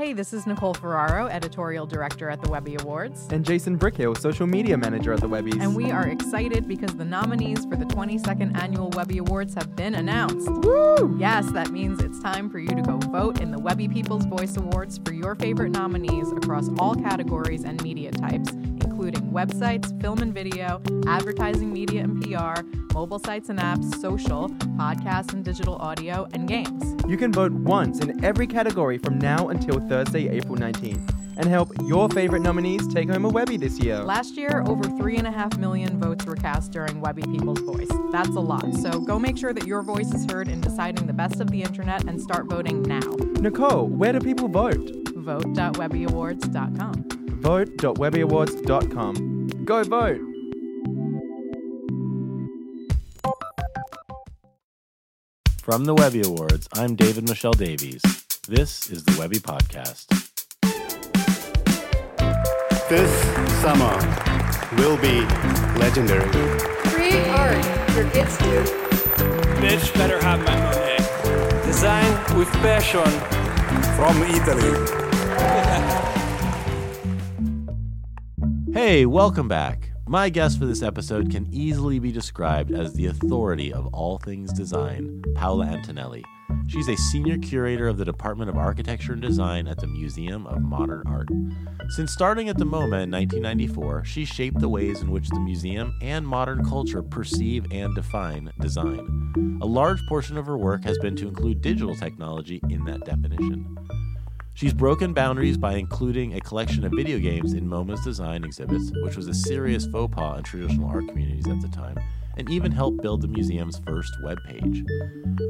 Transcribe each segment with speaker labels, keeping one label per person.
Speaker 1: Hey, this is Nicole Ferraro, editorial director at the Webby Awards.
Speaker 2: And Jason Brickhill, social media manager at the Webbies.
Speaker 1: And we are excited because the nominees for the 22nd Annual Webby Awards have been announced.
Speaker 2: Woo!
Speaker 1: Yes, that means it's time for you to go vote in the Webby People's Voice Awards for your favorite nominees across all categories and media types, including websites, film and video, advertising, media and PR, mobile sites and apps, social, podcasts and digital audio, and games.
Speaker 2: You can vote once in every category from now until Thursday, April 19th, and help your favorite nominees take home a Webby this year.
Speaker 1: Last year, over 3.5 million votes were cast during Webby People's Voice. That's a lot, so go make sure that your voice is heard in deciding the best of the internet and start voting now.
Speaker 2: Nicole, where do people vote?
Speaker 1: Vote.webbyawards.com.
Speaker 2: Vote.webbyawards.com. Go vote!
Speaker 3: From the Webby Awards, I'm David Michel Davies. This is the Webby Podcast.
Speaker 4: This summer will be legendary.
Speaker 5: Create art your kids do.
Speaker 6: Bitch better have my money. Design with passion.
Speaker 4: From Italy.
Speaker 3: Hey, welcome back. My guest for this episode can easily be described as the authority of all things design, Paola Antonelli. She's a senior curator of the Department of Architecture and Design at the Museum of Modern Art. Since starting at the MoMA in 1994, she shaped the ways in which the museum and modern culture perceive and define design. A large portion of her work has been to include digital technology in that definition. She's broken boundaries by including a collection of video games in MoMA's design exhibits, which was a serious faux pas in traditional art communities at the time, and even helped build the museum's first webpage.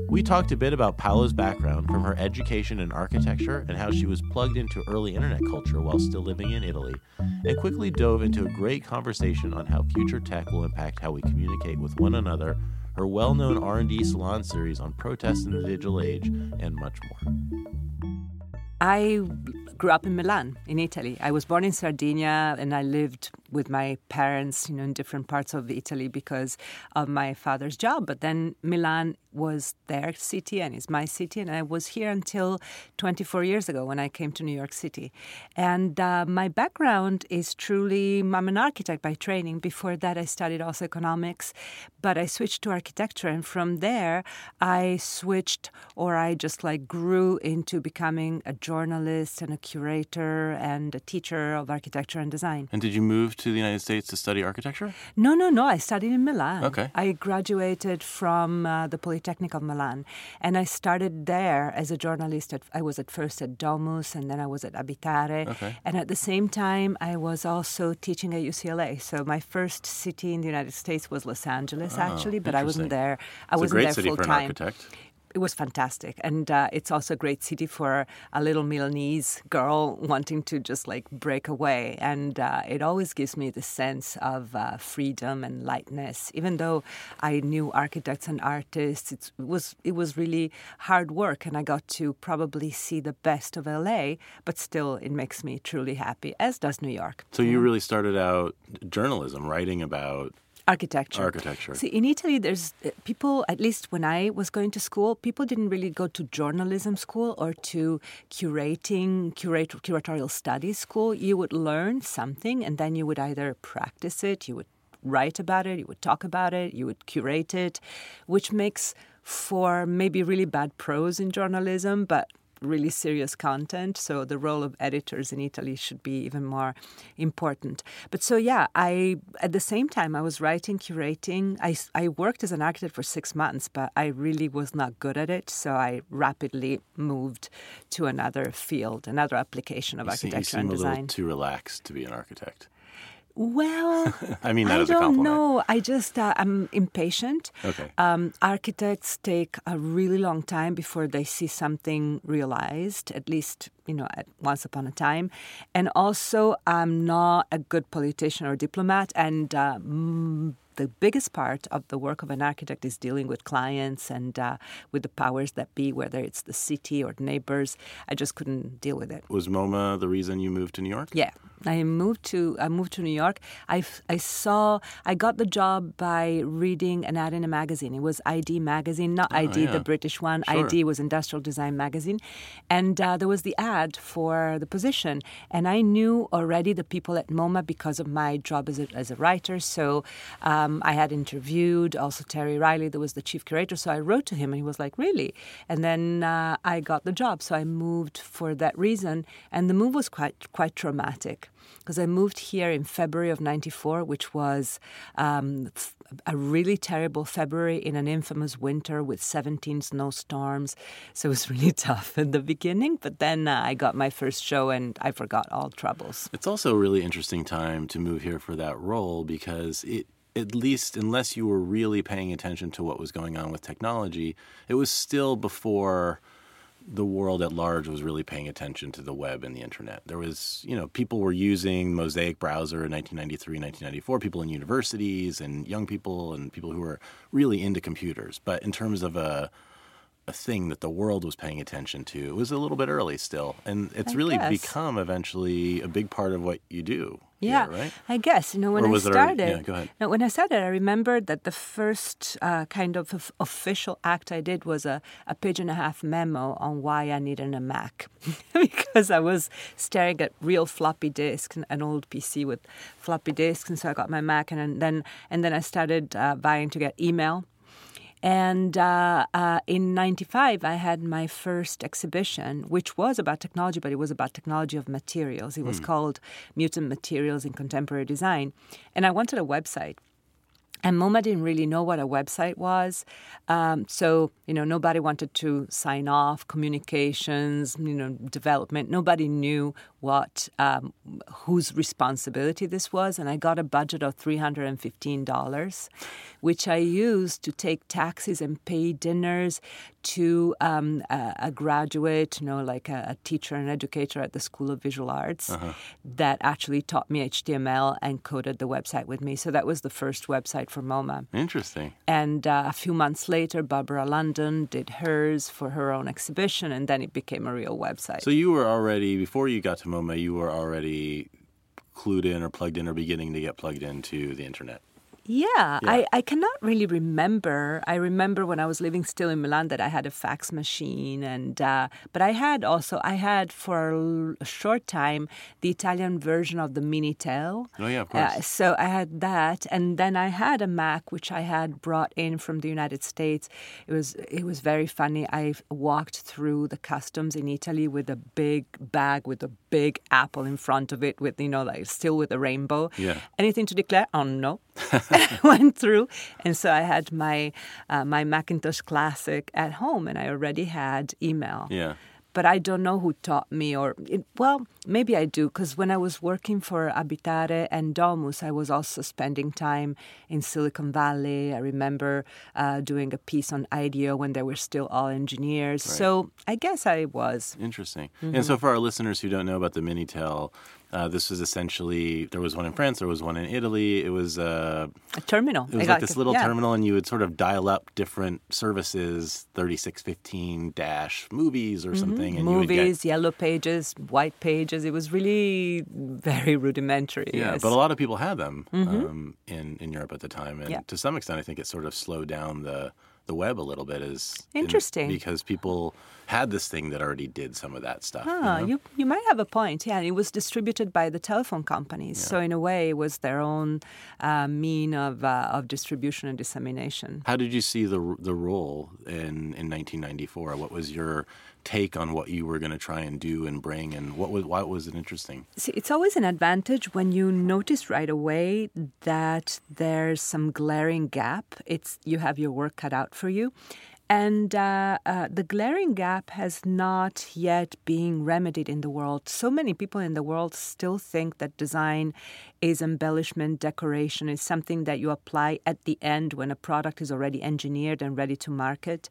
Speaker 3: We talked a bit about Paola's background from her education in architecture and how she was plugged into early internet culture while still living in Italy, and quickly dove into a great conversation on how future tech will impact how we communicate with one another, her well-known R&D salon series on protest in the digital age, and much more.
Speaker 7: I grew up in Milan, in Italy. I was born in Sardinia and I lived with my parents, you know, in different parts of Italy because of my father's job. But then Milan was their city and is my city, and I was here until 24 years ago when I came to New York City. And uh, my background is truly I'm an architect by training. Before that, I studied also economics, but I switched to architecture, and from there, I switched or I just like grew into becoming a journalist and a curator and a teacher of architecture and design.
Speaker 3: And did you move to the United States to study architecture?
Speaker 7: No, no, no. I studied in Milan.
Speaker 3: Okay.
Speaker 7: I graduated from uh, the Polytechnic of Milan, and I started there as a journalist. At, I was at first at Domus, and then I was at Abitare.
Speaker 3: Okay.
Speaker 7: And at the same time, I was also teaching at UCLA. So my first city in the United States was Los Angeles,
Speaker 3: Oh,
Speaker 7: actually, but I wasn't there. I
Speaker 3: It's a
Speaker 7: wasn't
Speaker 3: great
Speaker 7: there
Speaker 3: city
Speaker 7: full
Speaker 3: for an
Speaker 7: time
Speaker 3: architect.
Speaker 7: It was fantastic. And uh, it's also a great city for a little milanese girl wanting to just like break away. And uh, it always gives me the sense of uh, freedom and lightness. Even though i knew architects and artists it was it was really hard work and i got to probably see the best of la but still it makes me truly happy as does new york.
Speaker 3: So you really started out journalism, writing about
Speaker 7: architecture.
Speaker 3: Architecture.
Speaker 7: See, in Italy, there's uh, people. At least when I was going to school, people didn't really go to journalism school or to curating, curate, curatorial studies school. You would learn something, and then you would either practice it, you would write about it, you would talk about it, you would curate it, which makes for maybe really bad prose in journalism, but really serious content. So the role of editors in Italy should be even more important. But so yeah, I at the same time I was writing, curating. I, I worked as an architect for six months, but I really was not good at it. So I rapidly moved to another field, another application of
Speaker 3: You seem, you
Speaker 7: architecture
Speaker 3: seem
Speaker 7: and
Speaker 3: a
Speaker 7: design.
Speaker 3: little too relaxed to be an architect.
Speaker 7: Well,
Speaker 3: I mean that
Speaker 7: I don't
Speaker 3: compliment.
Speaker 7: know. I just uh, I'm impatient.
Speaker 3: Okay.
Speaker 7: Um, architects take a really long time before they see something realized. At least you know, at once upon a time. And also, I'm not a good politician or diplomat, and. Uh, mm, the biggest part of the work of an architect is dealing with clients and uh, with the powers that be, whether it's the city or neighbors. I just couldn't deal with it.
Speaker 3: Was MoMA the reason you moved to New York?
Speaker 7: Yeah, I moved to I moved to New York. I, I saw I got the job by reading an ad in a magazine. It was ID magazine, not
Speaker 3: Oh,
Speaker 7: ID,
Speaker 3: yeah.
Speaker 7: the British one.
Speaker 3: Sure.
Speaker 7: ID was Industrial Design magazine, and uh, there was the ad for the position. And I knew already the people at MoMA because of my job as a, as a writer. So um, I had interviewed also Terry Riley, that was the chief curator. So I wrote to him, and he was like, "Really?" And then uh, I got the job. So I moved for that reason, and the move was quite quite traumatic because I moved here in February of '94, which was um, a really terrible February in an infamous winter with 17 snowstorms. So it was really tough in the beginning, but then uh, I got my first show and I forgot all troubles.
Speaker 3: It's also a really interesting time to move here for that role because it at least unless you were really paying attention to what was going on with technology, it was still before the world at large was really paying attention to the web and the internet. There was, you know, people were using Mosaic browser in 1993, 1994, people in universities and young people and people who were really into computers. But in terms of a a thing that the world was paying attention to, it was a little bit early still. And it's
Speaker 7: I
Speaker 3: really
Speaker 7: guess.
Speaker 3: become eventually a big part of what you do. here,
Speaker 7: Yeah,
Speaker 3: right?
Speaker 7: I guess you know when I
Speaker 3: it already-
Speaker 7: started.
Speaker 3: yeah, go ahead.
Speaker 7: No, when I started, I remember that the first uh, kind of of- official act I did was a, a page and a half memo on why I needed a Mac, because I was staring at real floppy disks, an- an old PC with floppy disks, and so I got my Mac, and then and then I started uh, vying to get email. And uh, uh, in '95, I had my first exhibition, which was about technology, but it was about technology of materials. It was
Speaker 3: Hmm.
Speaker 7: called Mutant Materials in Contemporary Design. And I wanted a website. And MoMA didn't really know what a website was. Um, so, you know, nobody wanted to sign off, communications, you know, development. Nobody knew what, um, whose responsibility this was. And I got a budget of $315, which I used to take taxis and pay dinners to um, a, a graduate, you know, like a, a teacher and educator at the School of Visual Arts that actually taught me HTML and coded the website with me. So that was the first website for MoMA.
Speaker 3: Interesting.
Speaker 7: And uh, a few months later, Barbara London did hers for her own exhibition, and then it became a real website.
Speaker 3: So you were already before you got to MoMA, you were already clued in or plugged in or beginning to get plugged into the internet.
Speaker 7: Yeah, I, I cannot really remember. I remember when I was living still in Milan that I had a fax machine, and uh, but I had also I had for a l- a short time the Italian version of the Minitel.
Speaker 3: Oh yeah, of
Speaker 7: Uh,
Speaker 3: course.
Speaker 7: so I had that, and then I had a Mac which I had brought in from the United States. It was it was very funny. I walked through the customs in Italy with a big bag with a big apple in front of it, with you know like still with a rainbow.
Speaker 3: Yeah.
Speaker 7: Anything to declare? Oh no. went through, and so I had my uh, my Macintosh Classic at home, and I already had email.
Speaker 3: yeah.
Speaker 7: But I don't know who taught me, or it, well, maybe I do, because when I was working for Abitare and Domus, I was also spending time in Silicon Valley. I remember uh, doing a piece on IDEO when they were still all engineers. So I guess I was.
Speaker 3: Interesting.
Speaker 7: Mm-hmm.
Speaker 3: And so, for our listeners who don't know about the Minitel, uh, this was essentially there was one in France, there was one in Italy. It was uh,
Speaker 7: A terminal.
Speaker 3: it was like this little
Speaker 7: yeah.
Speaker 3: terminal, and you would sort of dial up different services, thirty six fifteen dash movies or something, and you would get
Speaker 7: Mm-hmm. Movies, yellow pages, white pages. It was really very rudimentary.
Speaker 3: Yeah,
Speaker 7: yes. Mm-hmm.
Speaker 3: but a lot of people had them um, in in Europe at the time, and
Speaker 7: Yeah.
Speaker 3: to some extent, I think it sort of slowed down the the web a little bit. Is in-
Speaker 7: Interesting.
Speaker 3: because people had this thing that already did some of that stuff. you
Speaker 7: Ah,
Speaker 3: know?
Speaker 7: you, you might have a point. Yeah, and it was distributed by the telephone companies. So in a way, it was their own uh, mean of uh, of distribution and dissemination.
Speaker 3: How did you see the the role in in 1994? What was your take on what you were going to try and do and bring, and what was why was it interesting?
Speaker 7: See, it's always an advantage when you notice right away that there's some glaring gap. It's you have your work cut out for you. And uh, uh, the glaring gap has not yet been remedied in the world. So many people in the world still think that design is embellishment, decoration, is something that you apply at the end when a product is already engineered and ready to market.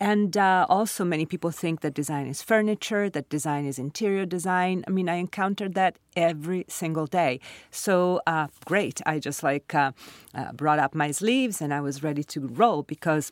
Speaker 7: And uh, also, many people think that design is furniture, that design is interior design. I mean, I encountered that every single day. So, uh, great. I just like uh, uh brought up my sleeves and I was ready to roll because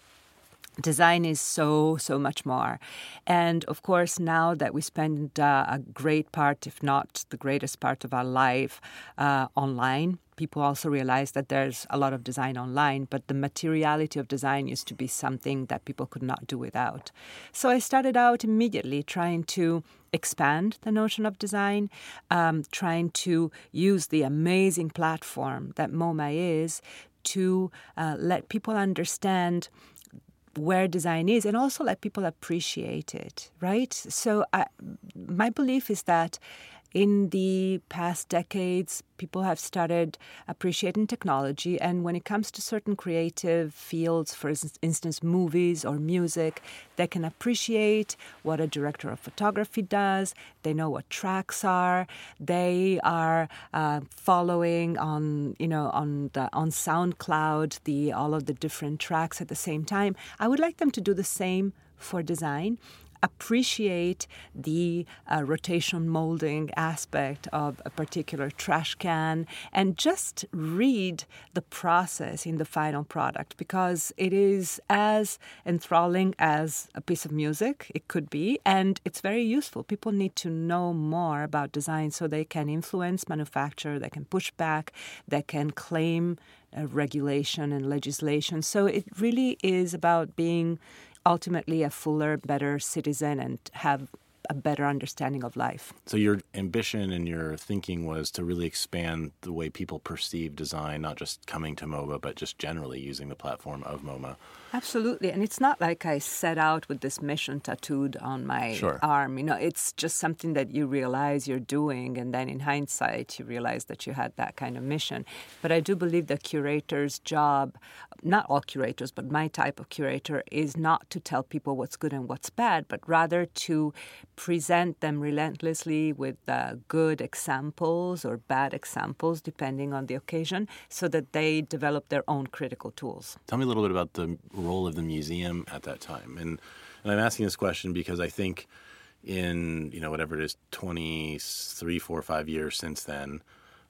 Speaker 7: design is so so much more. And of course now that we spend uh, a great part if not the greatest part of our life uh, online people also realize that there's a lot of design online but the materiality of design used to be something that people could not do without. So i started out immediately trying to expand the notion of design um, trying to use the amazing platform that moma is to uh, let people understand where design is and also let people appreciate it, right? So, I, my belief is that in the past decades, people have started appreciating technology. And when it comes to certain creative fields, for instance, movies or music, they can appreciate what a director of photography does. They know what tracks are. They are uh, following on, you know, on the on SoundCloud the all of the different tracks at the same time. I would like them to do the same for design appreciate the uh, rotation molding aspect of a particular trash can and just read the process in the final product because it is as enthralling as a piece of music it could be and it's very useful. People need to know more about design so they can influence manufacture they can push back they can claim uh, regulation and legislation. So it really is about being ultimately a fuller, better citizen and have a better understanding of life.
Speaker 8: So your ambition and your thinking was to really expand the way people perceive design, not just coming to MoMA, but just generally using the platform of MoMA.
Speaker 7: Absolutely. And it's not like I set out with this mission tattooed on my
Speaker 8: sure.
Speaker 7: arm. You know, it's just something that you realize you're doing. And then in hindsight, you realize that you had that kind of mission. But I do believe the curator's job, not all curators, but my type of curator, is not to tell people what's good and what's bad, but rather to present them relentlessly with uh, good examples or bad examples, depending on the occasion, so that they develop their own critical tools.
Speaker 8: Tell me a little bit about the role of the museum at that time. And, and I'm asking this question because I think in, you know, whatever it is, 23, 4, 5 years since then,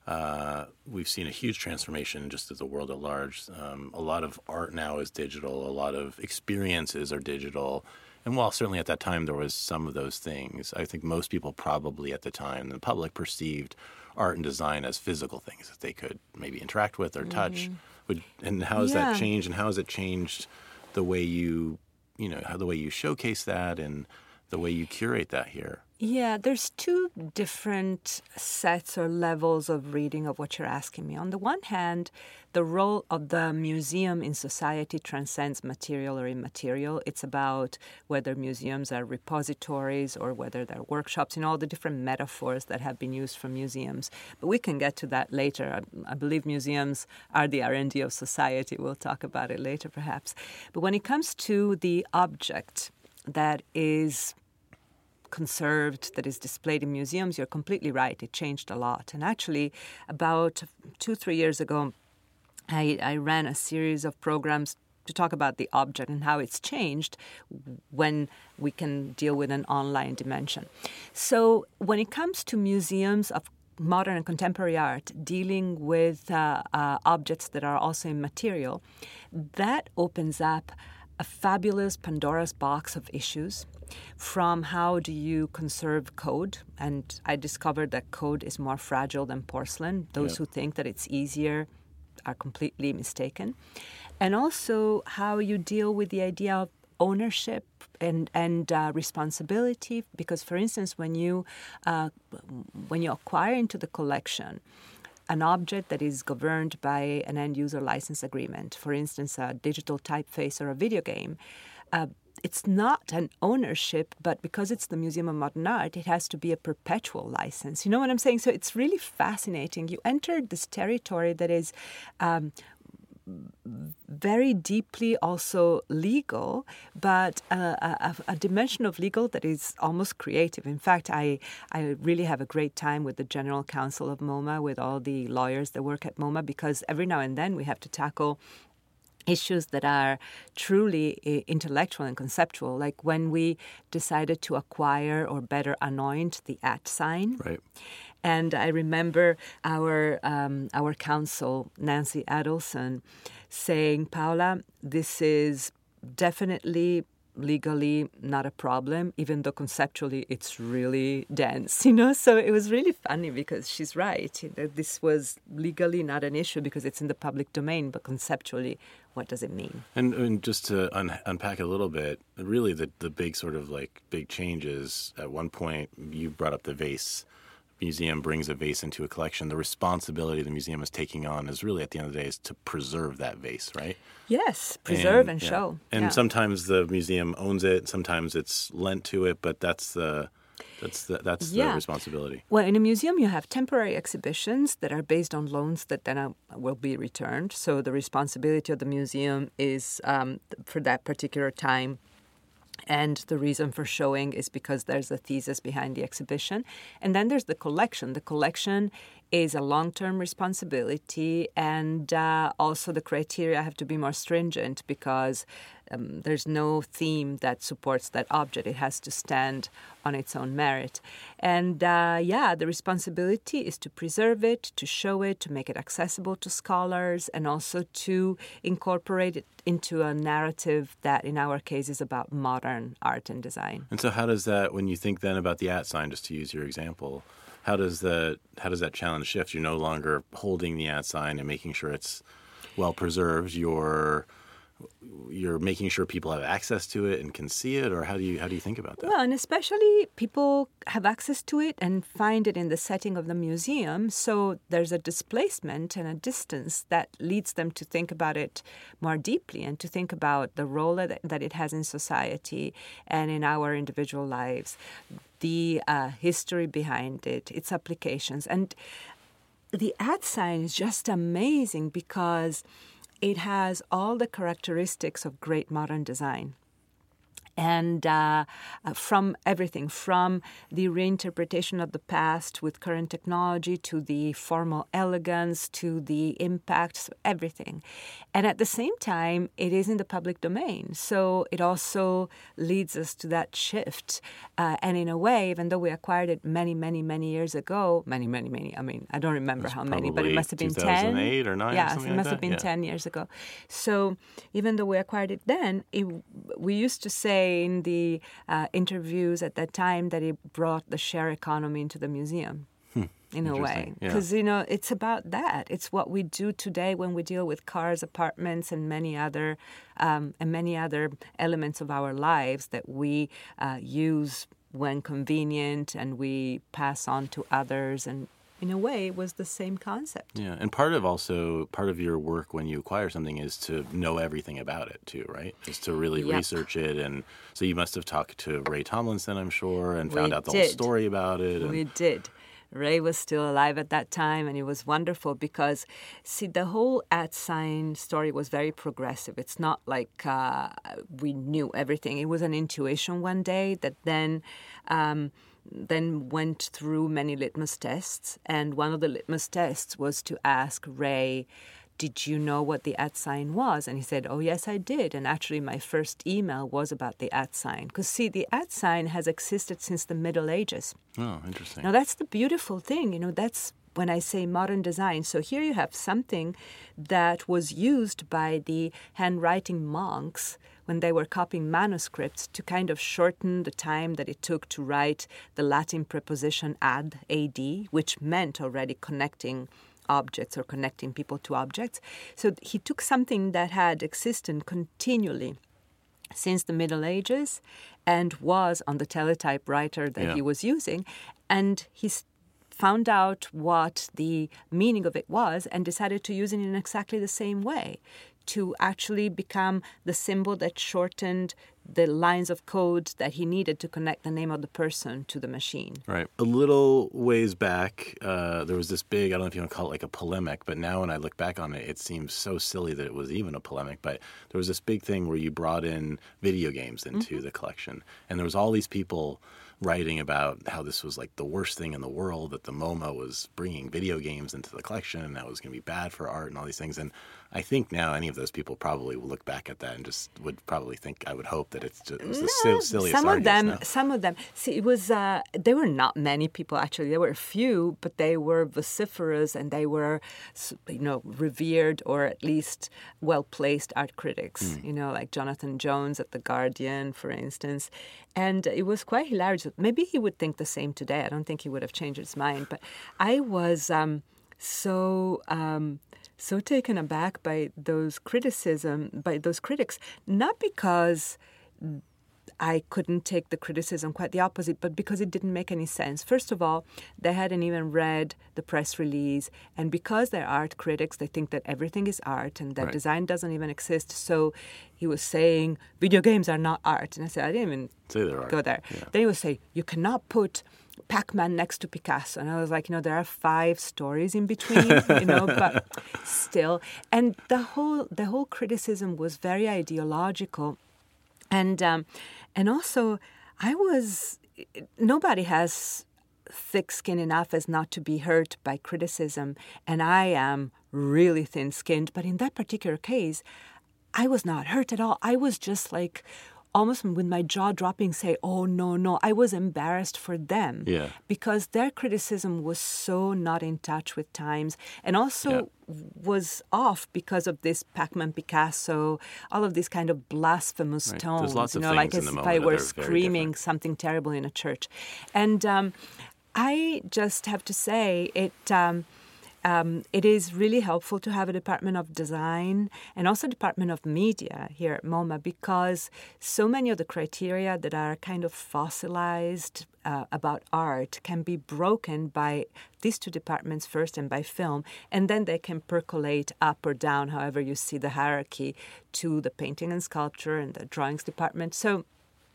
Speaker 8: uh, we've seen a huge transformation just as the world at large. Um, a lot of art now is digital. A lot of experiences are digital. And while certainly at that time there was some of those things, I think most people probably at the time, the public perceived art and design as physical things that they could maybe interact with or touch. Mm. And how has yeah. that changed? And how has it changed the way you, you know, how the way you showcase that and the way you curate that here?
Speaker 7: Yeah, there's two different sets or levels of reading of what you're asking me. On the one hand, the role of the museum in society transcends material or immaterial. It's about whether museums are repositories or whether they're workshops, know, all the different metaphors that have been used for museums. But we can get to that later. I, I believe museums are the R&D of society. We'll talk about it later, perhaps. But when it comes to the object that is conserved, that is displayed in museums, you're completely right. It changed a lot. And actually, about two, three years ago, I, I ran a series of programs to talk about the object and how it's changed when we can deal with an online dimension. So, when it comes to museums of modern and contemporary art dealing with uh, uh, objects that are also immaterial, that opens up a fabulous Pandora's box of issues. From how do you conserve code? And i discovered that code is more fragile than porcelain. Those yeah. who think that it's easier are completely mistaken. And also how you deal with the idea of ownership and and uh, responsibility. Because for instance when you uh, when you acquire into the collection an object that is governed by an end user license agreement for instance a digital typeface or a video game uh, it's not an ownership, but because it's the Museum of Modern Art, it has to be a perpetual license. You know what I'm saying? So it's really fascinating. You enter this territory that is um, very deeply also legal, but uh, a, a, dimension of legal that is almost creative. In fact, I, I really have a great time with the general counsel of MoMA, with all the lawyers that work at MoMA, because every now and then we have to tackle issues that are truly intellectual and conceptual, like when we decided to acquire or better anoint the at sign.
Speaker 3: Right.
Speaker 7: And I remember our um, our counsel Nancy Adelson saying, "Paola, this is definitely legally not a problem, even though conceptually it's really dense, you know? So it was really funny because she's right. that This was legally not an issue because it's in the public domain, but conceptually, what does it mean?
Speaker 3: And, and just to un- unpack a little bit, really the, the big sort of like big changes at one point, you brought up the vase museum brings a vase into a collection, the responsibility the museum is taking on is really at the end of the day is to preserve that vase, right?
Speaker 7: Yes, preserve and, and
Speaker 3: yeah.
Speaker 7: show.
Speaker 3: And
Speaker 7: yeah.
Speaker 3: sometimes the museum owns it, sometimes it's lent to it, but that's the that's the, that's yeah. the responsibility.
Speaker 7: Well, in a museum, you have temporary exhibitions that are based on loans that then will be returned. So the responsibility of the museum is um, for that particular time and the reason for showing is because there's a thesis behind the exhibition. And then there's the collection. The collection is a long term responsibility, and uh, also the criteria have to be more stringent because um, there's no theme that supports that object. It has to stand on its own merit. And uh, yeah, the responsibility is to preserve it, to show it, to make it accessible to scholars, and also to incorporate it into a narrative that, in our case, is about modern art and design.
Speaker 3: And so, how does that, when you think then about the at sign, just to use your example, how does that how does that challenge shift? You're no longer holding the at sign and making sure it's well preserved. You're you're making sure people have access to it and can see it or how do you how do you think about that
Speaker 7: well and especially people have access to it and find it in the setting of the museum so there's a displacement and a distance that leads them to think about it more deeply and to think about the role that, that it has in society and in our individual lives the uh, history behind it its applications. And the at sign is just amazing because it has all the characteristics of great modern design and uh, uh, from everything from the reinterpretation of the past with current technology to the formal elegance to the impacts everything. And at the same time it is in the public domain. So it also leads us to that shift uh, and in a way even though we acquired it many many many years ago many many many i mean i don't remember how many but it must have been 10
Speaker 3: or 9
Speaker 7: yeah
Speaker 3: it
Speaker 7: must
Speaker 3: like
Speaker 7: have been
Speaker 3: yeah.
Speaker 7: 10 years ago. So even though we acquired it then it, we used to say in the uh, interviews at that time that it brought the share economy into the museum.
Speaker 3: Hmm.
Speaker 7: In a way, because
Speaker 3: yeah.
Speaker 7: you know it's about that. It's what we do today when we deal with cars, apartments, and many other um, and many other elements of our lives that we uh, use when convenient, and we pass on to others, and in a way, it was the same concept.
Speaker 3: Yeah, and part of also part of your work when you acquire something is to know everything about it too, right? Is to really
Speaker 7: yep.
Speaker 3: research it, and so you must have talked to Ray Tomlinson, I'm sure, and found
Speaker 7: we
Speaker 3: out the
Speaker 7: did.
Speaker 3: whole story about it. And...
Speaker 7: We did. Ray was still alive at that time, and it was wonderful because, see, the whole at sign story was very progressive. It's not like uh, we knew everything. It was an intuition one day that then. Um, then went through many litmus tests, and one of the litmus tests was to ask Ray, Did you know what the at sign was? And he said, Oh, yes, I did. And actually, my first email was about the at sign. Because, see, the at sign has existed since the Middle Ages.
Speaker 3: Oh, interesting.
Speaker 7: Now, that's the beautiful thing. You know, that's when I say modern design. So here you have something that was used by the handwriting monks when they were copying manuscripts to kind of shorten the time that it took to write the Latin preposition ad, ad, which meant already connecting objects or connecting people to objects. So he took something that had existed continually since the Middle Ages and was on the teletype writer that
Speaker 3: Yeah.
Speaker 7: he was using, and he found out what the meaning of it was and decided to use it in exactly the same way to actually become the symbol that shortened the lines of code that he needed to connect the name of the person to the machine.
Speaker 3: Right. A little ways back, uh, there was this big, I don't know if you want to call it like a polemic, but now when I look back on it, it seems so silly that it was even a polemic. But there was this big thing where you brought in video games into mm-hmm. the collection. And there was all these people writing about how this was like the worst thing in the world that the MoMA was bringing video games into the collection and that was going to be bad for art and all these things. And I think now any of those people probably will look back at that and just would probably think I would hope that it's just it was the no, silliest.
Speaker 7: Some of them,
Speaker 3: now.
Speaker 7: some of them. See, it was uh, there were not many people actually. There were a few, but they were vociferous and they were, you know, revered or at least well placed art critics. Mm. You know, like Jonathan Jones at the Guardian, for instance, and it was quite hilarious. Maybe he would think the same today. I don't think he would have changed his mind, but I was. Um, so um, so taken aback by those criticism by those critics, not because I couldn't take the criticism, quite the opposite, but because it didn't make any sense. First of all, they hadn't even read the press release, and because they're art critics, they think that everything is art and that right. design doesn't even exist. So he was saying video games are not art, and I said I didn't even
Speaker 3: say they're
Speaker 7: go there. Yeah. Then he would say you cannot put Pac-Man next to Picasso, and I was like, you know, there are five stories in between, you know, but still, and the whole the whole criticism was very ideological, and um, and also I was nobody has thick skin enough as not to be hurt by criticism, and I am really thin skinned, but in that particular case, I was not hurt at all. I was just like almost with my jaw dropping say oh no no i was embarrassed for them
Speaker 3: yeah.
Speaker 7: because their criticism was so not in touch with times and also yeah. was off because of this pac-man picasso all of these kind of blasphemous
Speaker 3: right.
Speaker 7: tones
Speaker 3: you
Speaker 7: know like as if i were screaming something terrible in a church and um, i just have to say it um, um, it is really helpful to have a department of design and also department of media here at MoMA because so many of the criteria that are kind of fossilized uh, about art can be broken by these two departments first and by film, and then they can percolate up or down, however you see the hierarchy, to the painting and sculpture and the drawings department. So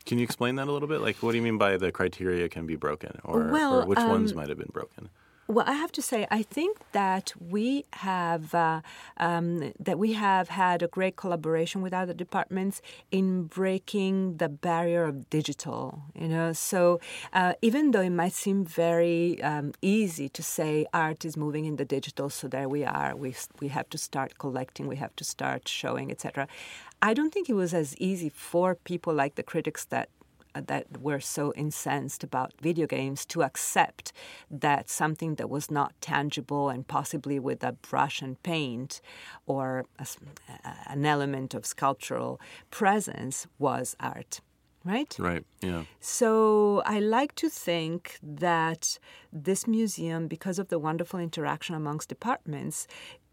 Speaker 3: can you explain that a little bit? Like, what do you mean by the criteria can be broken, or, well, or which um, ones might have been broken?
Speaker 7: Well, I have to say, I think that we have uh, um, that we have had a great collaboration with other departments in breaking the barrier of digital. You know, so uh, even though it might seem very um, easy to say art is moving in the digital, so there we are, we we have to start collecting, we have to start showing, etc. I don't think it was as easy for people like the critics that Uh, that were so incensed about video games to accept that something that was not tangible and possibly with a brush and paint or a, an element of sculptural presence was art right?
Speaker 3: Right, yeah.
Speaker 7: So I like to think that this museum, because of the wonderful interaction amongst departments,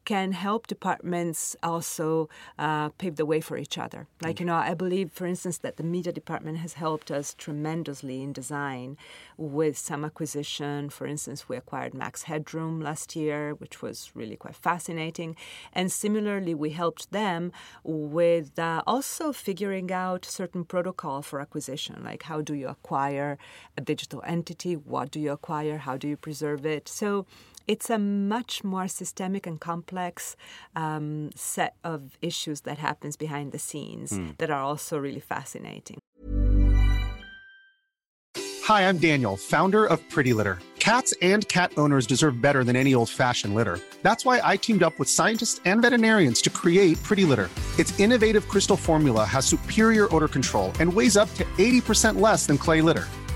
Speaker 7: can help departments also uh, pave the way for each other. Like, you know, I believe, for instance, that the media department has helped us tremendously in design with some acquisition. For instance, we acquired Max Headroom last year, which was really quite fascinating. And similarly, we helped them with uh, also figuring out certain protocol for acquisition, like how do you acquire a digital entity? What do you acquire? How do you preserve it? So, it's a much more systemic and complex um, set of issues that happens behind the scenes mm. that are also really fascinating.
Speaker 9: Hi, I'm Daniel, founder of Pretty Litter. Cats and cat owners deserve better than any old-fashioned litter. That's why I teamed up with scientists and veterinarians to create Pretty Litter. Its innovative crystal formula has superior odor control and weighs up to 80% less than clay litter.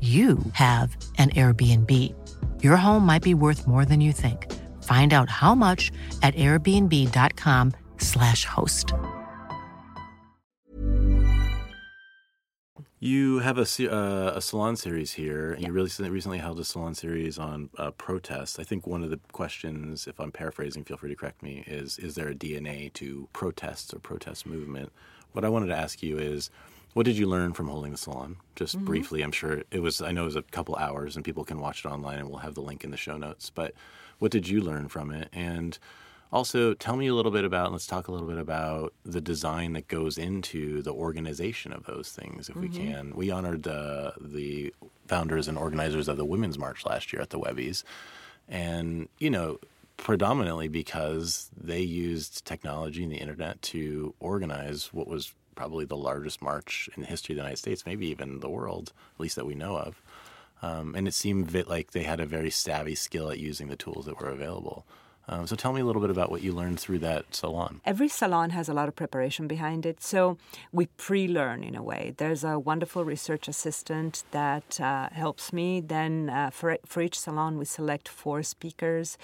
Speaker 10: you have an Airbnb. Your home might be worth more than you think. Find out how much at airbnb.com/slash host.
Speaker 3: You have a, uh, a salon series here, and you really recently held a salon series on uh, protests. I think one of the questions, if I'm paraphrasing, feel free to correct me, is is there a DNA to protests or protest movement? What I wanted to ask you is, what did you learn from holding the salon? Just
Speaker 7: Mm-hmm.
Speaker 3: briefly, I'm sure it was. I know it was a couple hours, and people can watch it online, and we'll have the link in the show notes. But what did you learn from it? And also, tell me a little bit about. Let's talk a little bit about the design that goes into the organization of those things, if we
Speaker 7: Mm-hmm.
Speaker 3: can. We honored the the founders and organizers of the Women's March last year at the Webbies, and you know predominantly because they used technology and the internet to organize what was probably the largest march in the history of the United States, maybe even the world, at least that we know of. Um, and it seemed like they had a very savvy skill at using the tools that were available. Um, so tell me a little bit about what you learned through that salon.
Speaker 7: Every salon has a lot of preparation behind it, so we pre learn in a way. There's a wonderful research assistant that uh, helps me. Then, uh, for, for each salon, we select four speakers,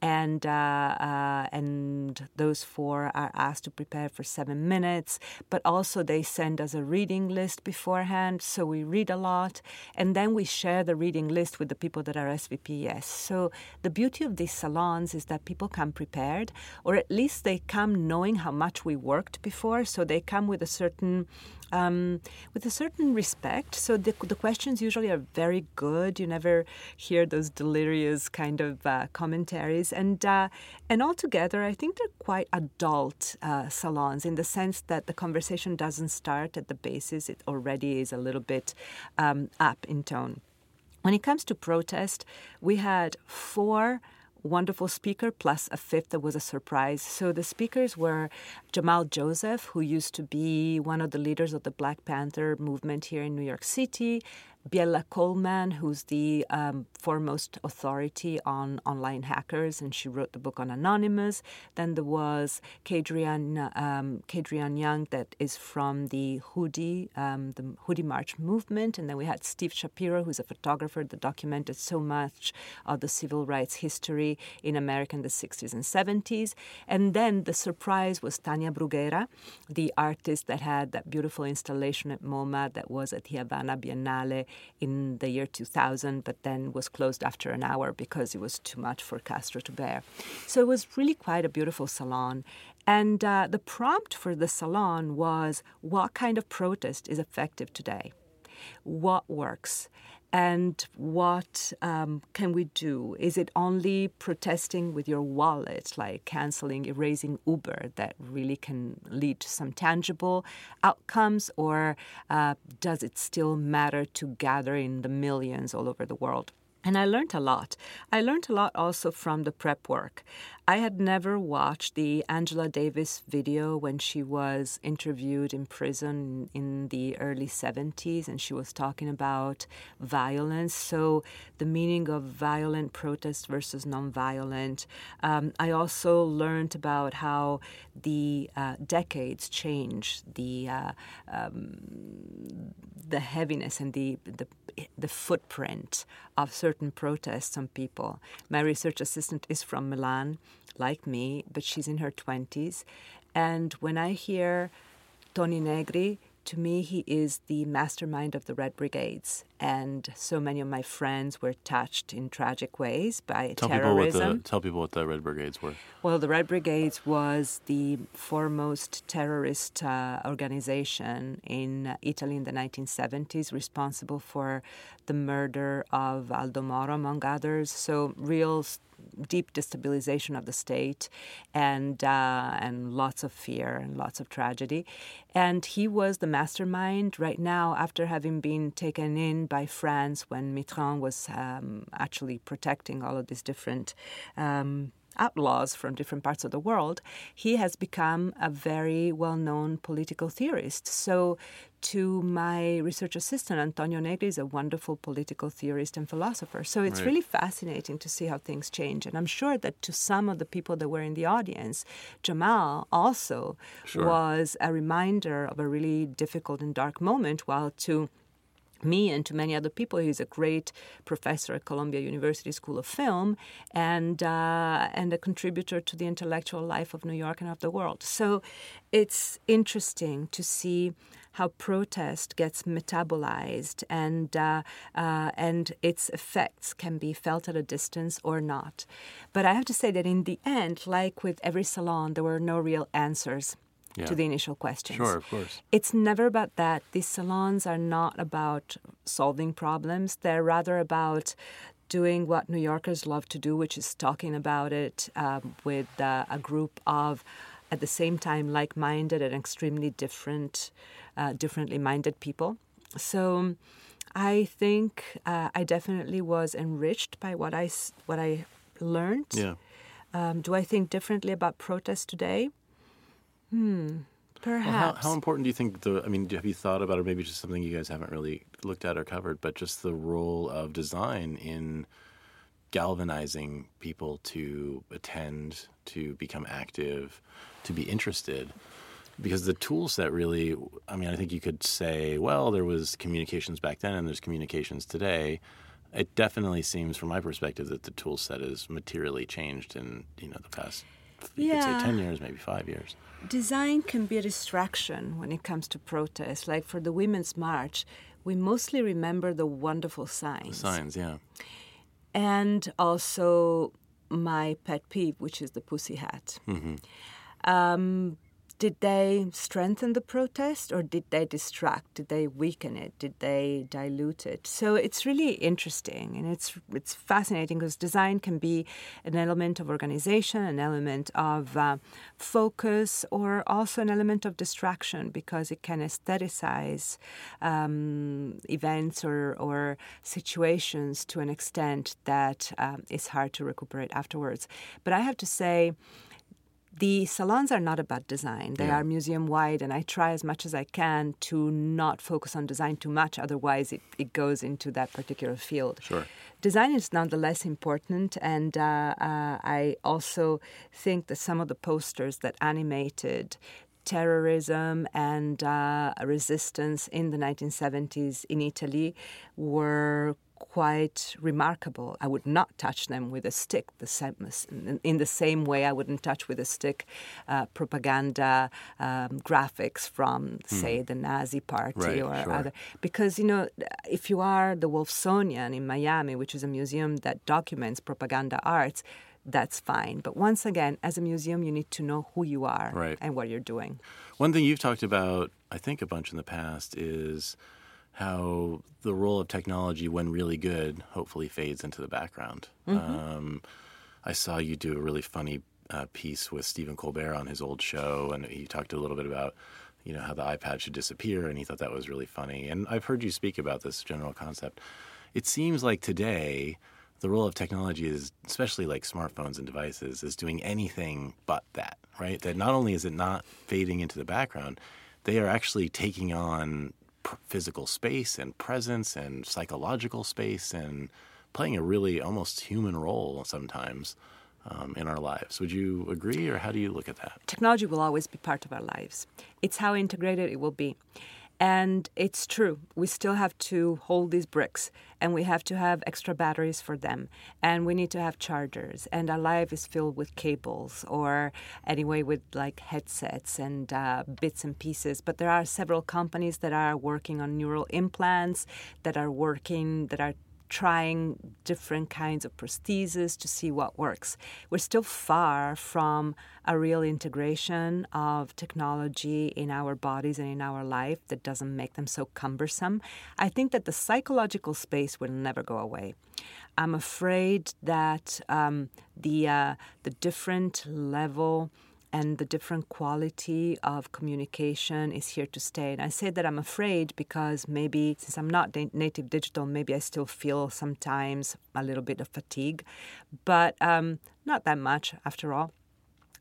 Speaker 7: and, uh, uh, and those four are asked to prepare for seven minutes. But also, they send us a reading list beforehand, so we read a lot, and then we share the reading list with the people that are SVPs. So, the beauty of these salons is that people come prepared, or at least they come knowing how much we worked before. So they come with a certain um, with a certain respect. So the, the questions usually are very good. You never hear those delirious kind of uh, commentaries, and uh, and altogether, I think they're quite adult uh, salons in the sense that the conversation doesn't start at the basis; it already is a little bit um, up in tone. When it comes to protest, we had four wonderful speaker plus a fifth that was a surprise. So the speakers were Jamal Joseph, who used to be one of the leaders of the Black Panther movement here in New York City. Biella Coleman, who's the um, foremost authority on online hackers, and she wrote the book on Anonymous. Then there was Kadrian, um, Kadrian Young, that is from the Hoodie, um, the Hoodie March movement. And then we had Steve Schapiro, who's a photographer that documented so much of the civil rights history in America in the 60s and 70s. And then the surprise was Tania Bruguera, the artist that had that beautiful installation at MoMA that was at the Havana Biennale in the year 2000, but then was closed after an hour because it was too much for Castro to bear. So it was really quite a beautiful salon. And uh, the prompt for the salon was what kind of protest is effective today? What works? And what um, can we do? Is it only protesting with your wallet, like canceling, erasing Uber, that really can lead to some tangible outcomes? Or uh, does it still matter to gather in the millions all over the world? And I learned a lot. I learned a lot also from the prep work. I had never watched the Angela Davis video when she was interviewed in prison in the early 70s and she was talking about violence. So, the meaning of violent protest versus nonviolent. Um, I also learned about how the uh, decades change the, uh, um, the heaviness and the, the the footprint of certain protests on people. My research assistant is from Milan, like me, but she's in her 20s. And when I hear Toni Negri, to me, he is the mastermind of the Red Brigades. And so many of my friends were touched in tragic ways by
Speaker 3: Tell
Speaker 7: terrorism.
Speaker 3: people what the tell people what the Red Brigades were.
Speaker 7: Well, the Red Brigades was the foremost terrorist uh, organization in Italy in the 1970s, responsible for the murder of Aldo Moro, among others. So, real deep destabilization of the state and uh, and lots of fear and lots of tragedy. And he was the mastermind right now after having been taken in by France when Mitterrand was um, actually protecting all of these different um, outlaws from different parts of the world, he has become a very well known political theorist. So, to my research assistant, Antonio Negri is a wonderful political theorist and philosopher. So it's
Speaker 3: Right.
Speaker 7: really fascinating to see how things change. And I'm sure that to some of the people that were in the audience, Jamal also
Speaker 3: Sure.
Speaker 7: was a reminder of a really difficult and dark moment, while to me and to many other people. He's a great professor at Columbia University School of Film and uh, and a contributor to the intellectual life of New York and of the world. So it's interesting to see how protest gets metabolized and uh, uh, and its effects can be felt at a distance or not. But I have to say that in the end, like with every salon, there were no real answers.
Speaker 3: Yeah.
Speaker 7: To the initial questions.
Speaker 3: Sure, of course.
Speaker 7: It's never about that. These salons are not about solving problems, they're rather about doing what New Yorkers love to do, which is talking about it um, with uh, a group of, at the same time, like minded and extremely different, uh, differently minded people. So I think uh, I definitely was enriched by what I, what I learned.
Speaker 3: Yeah.
Speaker 7: Um, do I think differently about protest today? Hmm,
Speaker 3: Well,
Speaker 7: perhaps.
Speaker 3: how, how important do you think the? I mean, have you thought about, or maybe just something you guys haven't really looked at or covered, but just the role of design in galvanizing people to attend, to become active, to be interested. Because the tool set really, I mean, I think you could say, well, there was communications back then and there's communications today. It definitely seems, from my perspective, that the tool set has materially changed in you know the past, you could
Speaker 7: Yeah.
Speaker 3: say ten years, maybe five years.
Speaker 7: Design can be a distraction when it comes to protest. Like for the Women's March, we mostly remember the wonderful signs.
Speaker 3: Signs, yeah.
Speaker 7: And also my pet peeve, which is the pussy hat.
Speaker 3: hmm
Speaker 7: Um, did they strengthen the protest or did they distract? Did they weaken it? Did they dilute it? So it's really interesting and it's it's fascinating because design can be an element of organization, an element of uh, focus, or also an element of distraction because it can aestheticize um, events or, or situations to an extent that um, is hard to recuperate afterwards. But I have to say, the salons are not about design. They
Speaker 3: Yeah.
Speaker 7: are museum wide, and I try as much as I can to not focus on design too much, otherwise, it, it goes into that particular field.
Speaker 3: Sure.
Speaker 7: Design is nonetheless important, and uh, uh, I also think that some of the posters that animated terrorism and uh, resistance in the 1970s in Italy were quite remarkable. I would not touch them with a stick, the same, in the same way I wouldn't touch with a stick uh, propaganda um, graphics from, say, the Nazi Party
Speaker 3: Right,
Speaker 7: or
Speaker 3: sure.
Speaker 7: other. Because, you know, if you are the Wolfsonian in Miami, which is a museum that documents propaganda arts, that's fine. But once again, as a museum, you need to know who you are
Speaker 3: Right.
Speaker 7: and what you're doing.
Speaker 3: One thing you've talked about, I think, a bunch in the past is how the role of technology, when really good, hopefully fades into the background.
Speaker 7: Mhm.
Speaker 3: Um, I saw you do a really funny uh, piece with Stephen Colbert on his old show, and he talked a little bit about you know how the iPad should disappear, and he thought that was really funny. And I've heard you speak about this general concept. It seems like today the role of technology is, especially like smartphones and devices, is doing anything but that, right? That not only is it not fading into the background, they are actually taking on physical space and presence and psychological space and playing a really almost human role sometimes um, in our lives. Would you agree, or how do you look at that?
Speaker 7: technology will always be part of our lives. It's how integrated it will be. And it's true, we still have to hold these bricks and we have to have extra batteries for them. And we need to have chargers. And our life is filled with cables or anyway with like headsets and uh, bits and pieces. But there are several companies that are working on neural implants, that are working, that are trying different kinds of prostheses to see what works. We're still far from a real integration of technology in our bodies and in our life that doesn't make them so cumbersome. I think that the psychological space will never go away. I'm afraid that um, the uh, the different level and the different quality of communication is here to stay. And I say that I'm afraid because maybe since I'm not native digital, maybe I still feel sometimes a little bit of fatigue, but um, not that much after all.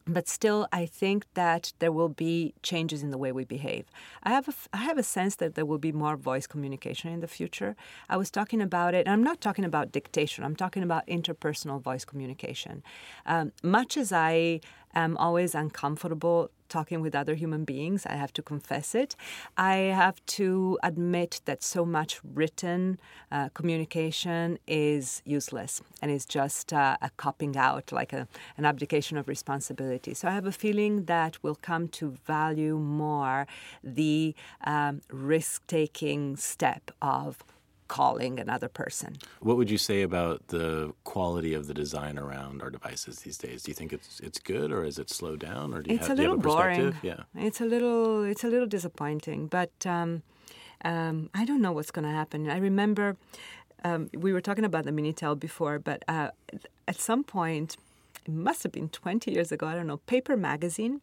Speaker 7: But still i think that there will be changes in the way we behave. I have, a, I have a sense that there will be more voice communication in the future. I was talking about it and i'm not talking about dictation i'm talking about interpersonal voice communication. Um, much as i am always uncomfortable talking with other human beings. I have to confess it. I have to admit that so much written uh, communication is useless and is just uh, a copping out, like a, an abdication of responsibility. So I have a feeling that we'll come to value more the um, risk taking step of calling another person.
Speaker 3: What would you say about the quality of the design around our devices these days? Do you think it's it's good or is it slowed down or do you
Speaker 7: it's
Speaker 3: have,
Speaker 7: a little
Speaker 3: do you have a
Speaker 7: boring.
Speaker 3: Yeah.
Speaker 7: It's a little it's a little disappointing, but um, um, I don't know what's going to happen. I remember um, we were talking about the Minitel before, but uh, at some point, it must have been 20 years ago, I don't know, Paper Magazine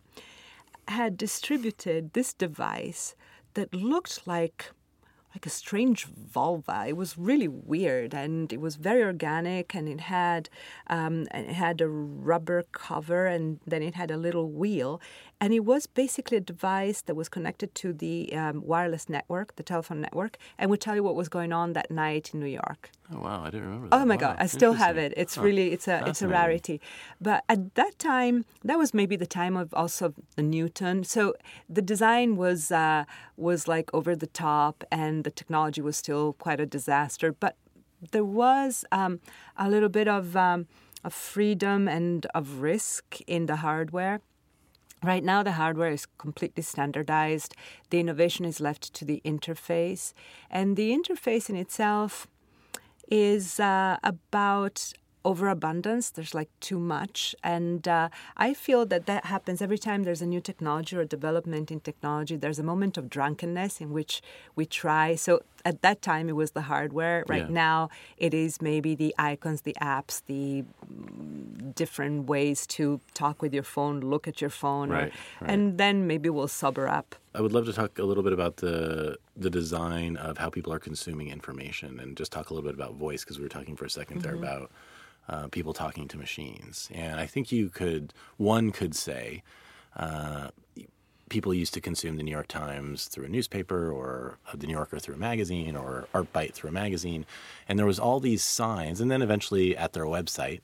Speaker 7: had distributed this device that looked like like a strange vulva. It was really weird, and it was very organic, and it had um, it had a rubber cover, and then it had a little wheel, and it was basically a device that was connected to the um, wireless network, the telephone network, and would tell you what was going on that night in New York.
Speaker 3: Oh wow, I didn't remember. That.
Speaker 7: Oh my
Speaker 3: wow.
Speaker 7: god, I still have it. It's huh. really it's a it's a rarity. But at that time, that was maybe the time of also the Newton. So the design was uh, was like over the top, and the technology was still quite a disaster. But there was um, a little bit of um, of freedom and of risk in the hardware. Right now, the hardware is completely standardized. The innovation is left to the interface. And the interface in itself is uh, about overabundance. There's like too much. And uh, I feel that that happens every time there's a new technology or development in technology. There's a moment of drunkenness in which we try. So at that time, it was the hardware. Right yeah. now, it is maybe the icons, the apps, the different ways to talk with your phone, look at your phone.
Speaker 3: Right,
Speaker 7: or,
Speaker 3: right.
Speaker 7: And then maybe we'll sober up.
Speaker 3: I would love to talk a little bit about the the design of how people are consuming information, and just talk a little bit about voice because we were talking for a 2nd mm-hmm. there about uh, people talking to machines. And I think you could, one could say, uh, people used to consume the New York Times through a newspaper or the New Yorker through a magazine or ArtBite through a magazine. And there was all these signs, and then eventually at their website,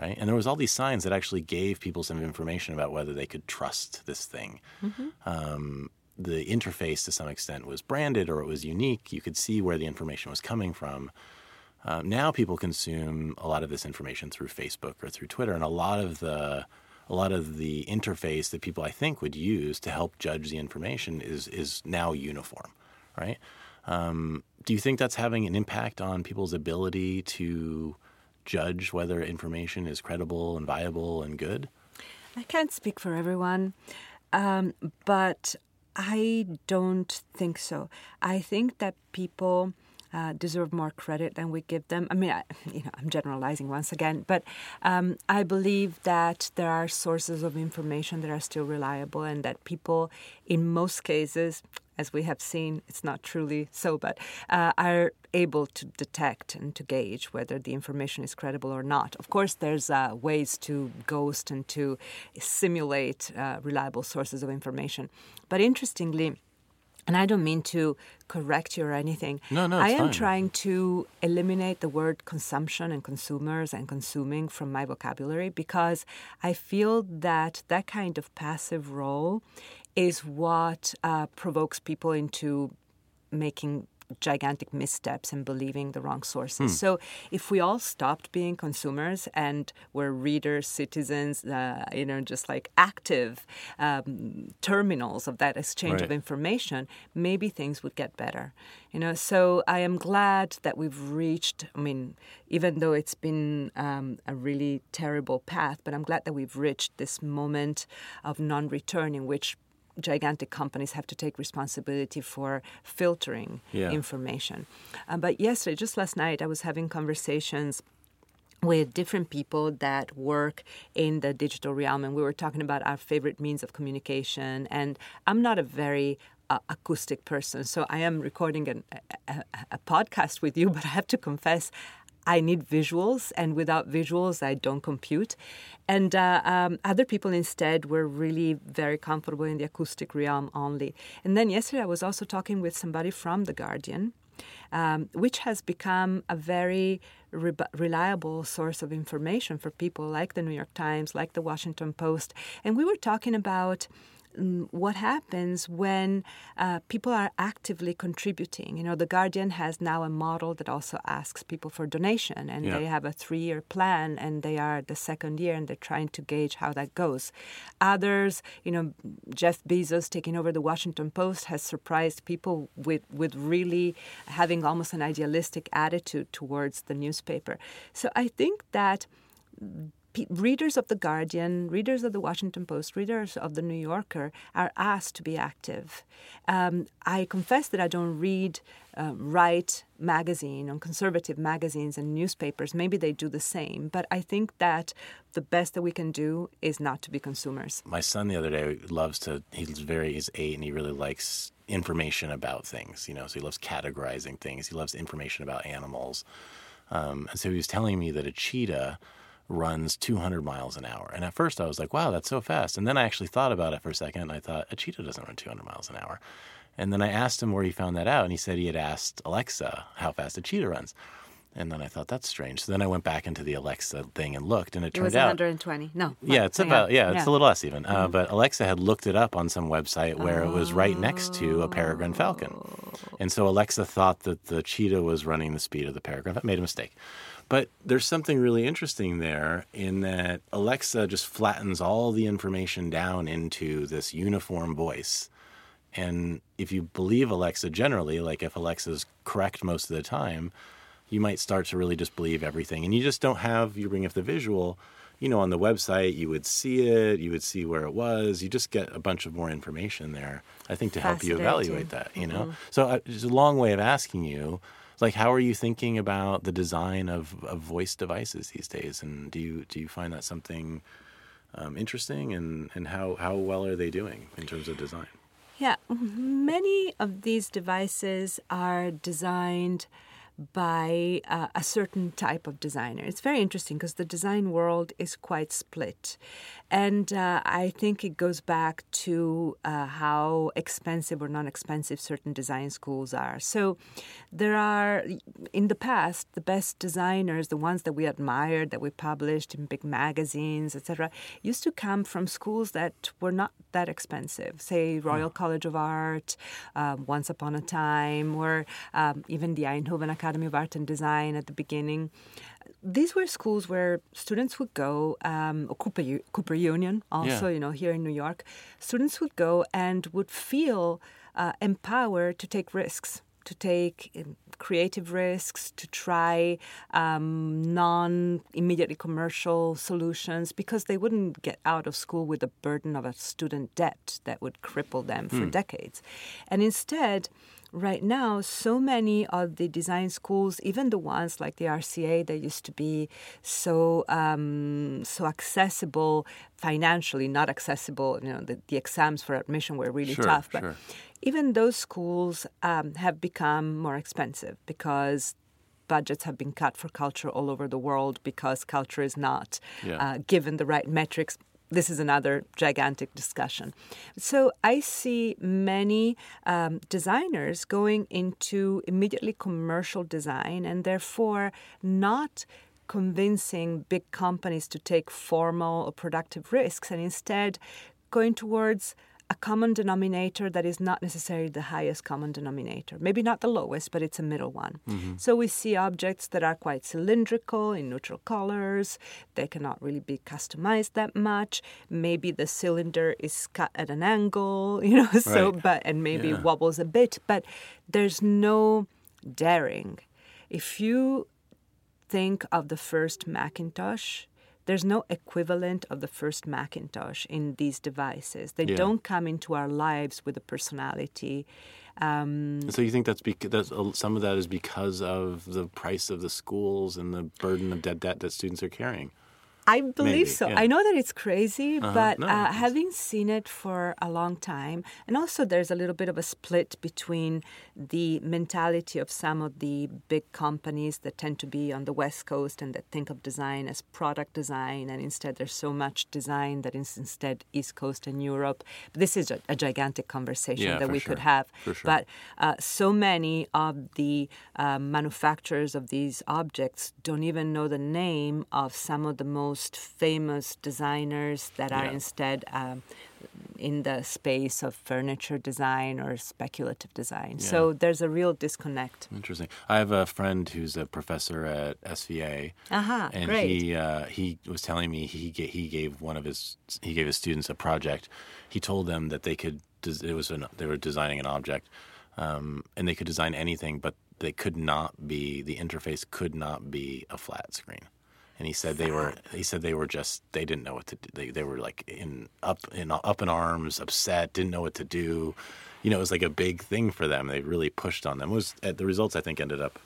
Speaker 3: right? And there was all these signs that actually gave people some information about whether they could trust this thing. Mm-hmm. Um, the interface to some extent was branded or it was unique. You could see where the information was coming from. Uh, now people consume a lot of this information through Facebook or through Twitter, and a lot of the a lot of the interface that people I think would use to help judge the information is is now uniform, right? Um, do you think that's having an impact on people's ability to judge whether information is credible and viable and good?
Speaker 7: I can't speak for everyone, um, but I don't think so. I think that people uh, deserve more credit than we give them. I mean, I, you know, I'm generalizing once again, but um, I believe that there are sources of information that are still reliable, and that people, in most cases, as we have seen, it's not truly so, but uh, are able to detect and to gauge whether the information is credible or not. Of course, there's uh, ways to ghost and to simulate uh, reliable sources of information. But interestingly, and I don't mean to correct you or anything.
Speaker 3: No, no,
Speaker 7: I am
Speaker 3: fine.
Speaker 7: trying to eliminate the word consumption and consumers and consuming from my vocabulary because I feel that that kind of passive role is what uh, provokes people into making gigantic missteps and believing the wrong sources. Hmm. So if we all stopped being consumers and were readers, citizens, uh, you know, just like active um, terminals of that exchange right. of information, maybe things would get better. You know, so I am glad that we've reached. I mean, even though it's been um, a really terrible path, but I'm glad that we've reached this moment of non-return in which gigantic companies have to take responsibility for filtering
Speaker 3: yeah.
Speaker 7: information. Uh, but yesterday, just last night, I was having conversations with different people that work in the digital realm and we were talking about our favorite means of communication and i'm not a very uh, acoustic person so i am recording an, a, a, a podcast with you but i have to confess I need visuals, and without visuals, I don't compute. And uh, um, other people instead were really very comfortable in the acoustic realm only. And then yesterday, I was also talking with somebody from The Guardian, um, which has become a very re- reliable source of information for people like the New York Times, like the Washington Post. And we were talking about what happens when uh, people are actively contributing. You know, The Guardian has now a model that also asks people for donation, and yeah. they have a three year plan, and they are the second year, and they're trying to gauge how that goes. Others, you know, Jeff Bezos taking over the Washington Post has surprised people with, with really having almost an idealistic attitude towards the newspaper. So I think that readers of The Guardian, readers of The Washington Post, readers of The New Yorker are asked to be active. Um, I confess that I don't read uh, Right magazine on conservative magazines and newspapers. Maybe they do the same, but I think that the best that we can do is not to be consumers.
Speaker 3: My son the other day loves to, he's very, he's eight and he really likes information about things, you know, so he loves categorizing things. He loves information about animals. Um, and so he was telling me that a cheetah runs 200 miles an hour. And at first I was like, wow, that's so fast. And then I actually thought about it for a second and I thought, a cheetah doesn't run 200 miles an hour. And then I asked him where he found that out. And he said he had asked Alexa how fast a cheetah runs. And then I thought that's strange. So then I went back into the Alexa thing and looked, and it,
Speaker 7: it
Speaker 3: turned
Speaker 7: was
Speaker 3: out
Speaker 7: 120. No.
Speaker 3: Yeah, it's about yeah, it's yeah. a little less even. Uh, mm-hmm. but Alexa had looked it up on some website where oh. it was right next to a peregrine falcon, and so Alexa thought that the cheetah was running the speed of the peregrine. Made a mistake. But there's something really interesting there in that Alexa just flattens all the information down into this uniform voice. And if you believe Alexa generally, like if Alexa's correct most of the time, you might start to really just believe everything. And you just don't have, you bring up the visual, you know, on the website, you would see it, you would see where it was. You just get a bunch of more information there, I think, to help you evaluate that, you know? Mm-hmm. So uh, it's a long way of asking you like how are you thinking about the design of, of voice devices these days and do you do you find that something um, interesting and, and how, how well are they doing in terms of design
Speaker 7: yeah many of these devices are designed by uh, a certain type of designer. It's very interesting because the design world is quite split. And uh, I think it goes back to uh, how expensive or non expensive certain design schools are. So there are, in the past, the best designers, the ones that we admired, that we published in big magazines, etc., used to come from schools that were not that expensive. Say Royal mm. College of Art, uh, Once Upon a Time, or um, even the Eindhoven Academy of Art and Design at the beginning these were schools where students would go, um, Cooper, Cooper Union also, yeah. you know, here in New York. Students would go and would feel uh, empowered to take risks, to take um, creative risks, to try um, non immediately commercial solutions because they wouldn't get out of school with the burden of a student debt that would cripple them for hmm. decades. And instead, right now, so many of the design schools, even the ones like the RCA that used to be so um, so accessible financially, not accessible. You know, the, the exams for admission were really
Speaker 3: sure,
Speaker 7: tough, but
Speaker 3: sure.
Speaker 7: even those schools um, have become more expensive because budgets have been cut for culture all over the world because culture is not yeah. uh, given the right metrics this is another gigantic discussion. So I see many um, designers going into immediately commercial design and therefore not convincing big companies to take formal or productive risks and instead going towards a common denominator that is not necessarily the highest common denominator. Maybe not the lowest, but it's a middle one. Mm-hmm. So we see objects that are quite cylindrical in neutral colors. They cannot really be customized that much. Maybe the cylinder is cut at an angle, you know, so right. but and maybe yeah. wobbles a bit, but there's no daring. If you think of the first Macintosh, there's no equivalent of the first Macintosh in these devices. They
Speaker 3: Yeah.
Speaker 7: don't come into our lives with a personality. Um,
Speaker 3: So you think that's because that's, uh, some of that is because of the price of the schools and the burden of debt debt that students are carrying.
Speaker 7: I believe
Speaker 3: Maybe,
Speaker 7: so.
Speaker 3: yeah.
Speaker 7: I know that it's crazy,
Speaker 3: Uh-huh.
Speaker 7: but
Speaker 3: No,
Speaker 7: uh, having seen it for a long time, and also there's a little bit of a split between the mentality of some of the big companies that tend to be on the West Coast and that think of design as product design, and instead there's so much design that is instead East Coast and Europe. This is a, a gigantic conversation
Speaker 3: Yeah,
Speaker 7: that we
Speaker 3: sure.
Speaker 7: could have.
Speaker 3: Sure.
Speaker 7: But uh, so many of the uh, manufacturers of these objects don't even know the name of some of the most famous designers that are
Speaker 3: Yeah.
Speaker 7: instead um, in the space of furniture design or speculative design.
Speaker 3: Yeah.
Speaker 7: So there's a real disconnect.
Speaker 3: Interesting. I have a friend who's a professor at SVA,
Speaker 7: Aha,
Speaker 3: and
Speaker 7: great.
Speaker 3: he uh, he was telling me he ga- he gave one of his he gave his students a project. He told them that they could it was an, they were designing an object, um, and they could design anything, but they could not be the interface could not be a flat screen. And he said they were he said they were just they didn't know what to do. They they were like in up in up in arms, upset, didn't know what to do. You know, it was like a big thing for them. They really pushed on them. It was uh, the results I think ended up